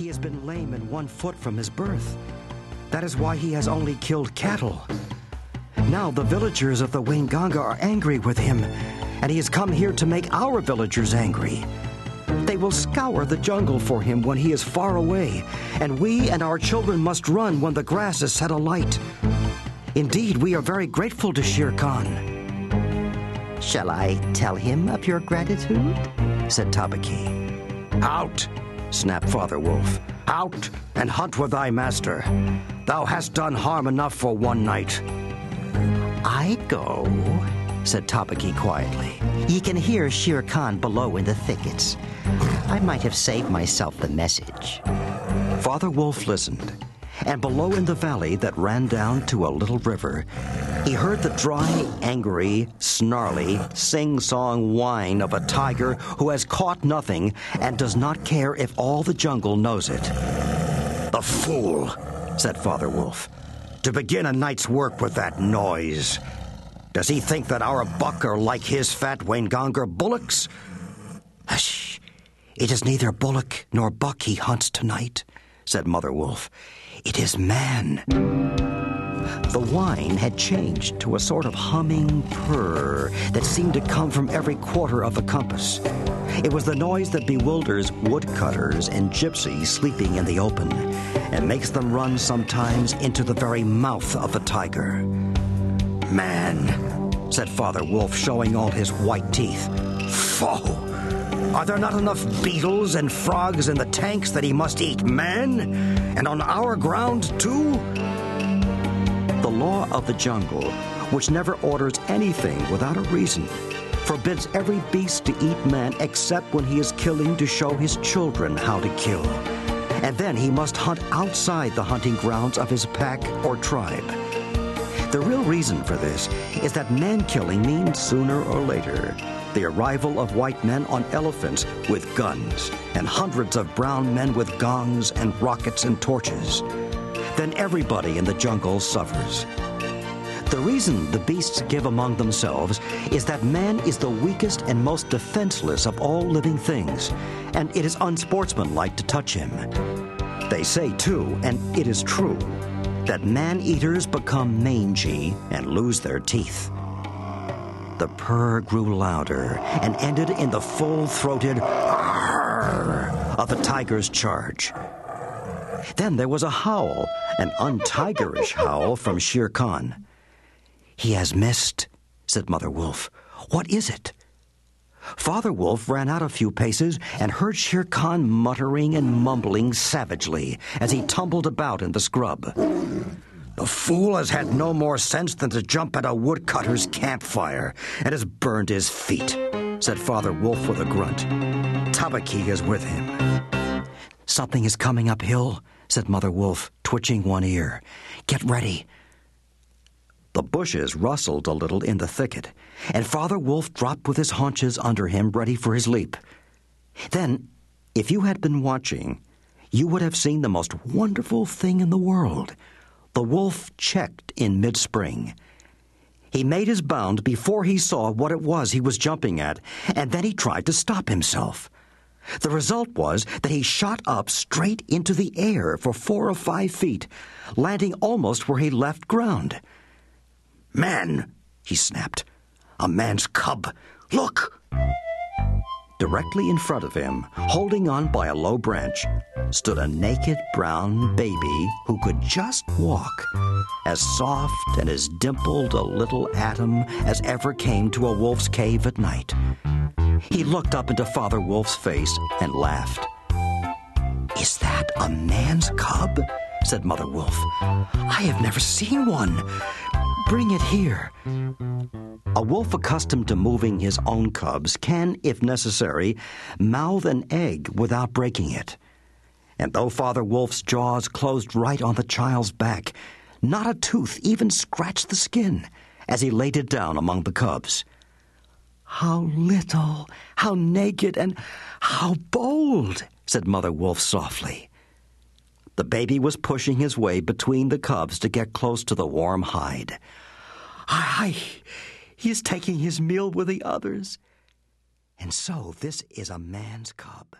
He has been lame in one foot from his birth. That is why he has only killed cattle. Now the villagers of the Wainganga are angry with him, and he has come here to make our villagers angry. They will scour the jungle for him when he is far away, and we and our children must run when the grass is set alight. Indeed, we are very grateful to Shere Khan. Shall I tell him of your gratitude? said Tabaqui. Out, snapped Father Wolf. Out and hunt with thy master. Thou hast done harm enough for one night. I go, said Tabaqui quietly. Ye can hear Shere Khan below in the thickets. I might have saved myself the message. Father Wolf listened, and below in the valley that ran down to a little river, he heard the dry, angry, snarly, sing song whine of a tiger who has caught nothing and does not care if all the jungle knows it. The fool, said Father Wolf, to begin a night's work with that noise. Does he think that our buck are like his fat Wainganga bullocks? Hush! It is neither bullock nor buck he hunts tonight, said Mother Wolf. It is man. The whine had changed to a sort of humming purr that seemed to come from every quarter of the compass. It was the noise that bewilders woodcutters and gypsies sleeping in the open and makes them run sometimes into the very mouth of the tiger. Man, said Father Wolf, showing all his white teeth. Foe! Are there not enough beetles and frogs in the tanks that he must eat man? And on our ground, too? The law of the jungle, which never orders anything without a reason, forbids every beast to eat man except when he is killing to show his children how to kill. And then he must hunt outside the hunting grounds of his pack or tribe. The real reason for this is that man killing means sooner or later the arrival of white men on elephants with guns and hundreds of brown men with gongs and rockets and torches. Then everybody in the jungle suffers. The reason the beasts give among themselves is that man is the weakest and most defenseless of all living things, and it is unsportsmanlike to touch him. They say, too, and it is true, that man eaters become mangy and lose their teeth. The purr grew louder and ended in the full throated of the tiger's charge. Then there was a howl, an untigerish howl from Shere Khan. He has missed, said Mother Wolf. What is it? Father Wolf ran out a few paces and heard Shere Khan muttering and mumbling savagely as he tumbled about in the scrub. The fool has had no more sense than to jump at a woodcutter's campfire and has burned his feet, said Father Wolf with a grunt. Tabaqui is with him. Something is coming uphill, said Mother Wolf, twitching one ear. Get ready. The bushes rustled a little in the thicket, and Father Wolf dropped with his haunches under him, ready for his leap. Then, if you had been watching, you would have seen the most wonderful thing in the world. The wolf checked in mid spring. He made his bound before he saw what it was he was jumping at, and then he tried to stop himself. The result was that he shot up straight into the air for four or five feet, landing almost where he left ground. Man, he snapped. A man's cub. Look! Directly in front of him, holding on by a low branch, stood a naked brown baby who could just walk, as soft and as dimpled a little atom as ever came to a wolf's cave at night. He looked up into Father Wolf's face and laughed. Is that a man's cub? said Mother Wolf. I have never seen one. Bring it here. A wolf accustomed to moving his own cubs can, if necessary, mouth an egg without breaking it. And though Father Wolf's jaws closed right on the child's back, not a tooth even scratched the skin as he laid it down among the cubs. How little, how naked, and how bold, said Mother Wolf softly. The baby was pushing his way between the cubs to get close to the warm hide. Hi, he is taking his meal with the others. And so this is a man's cub.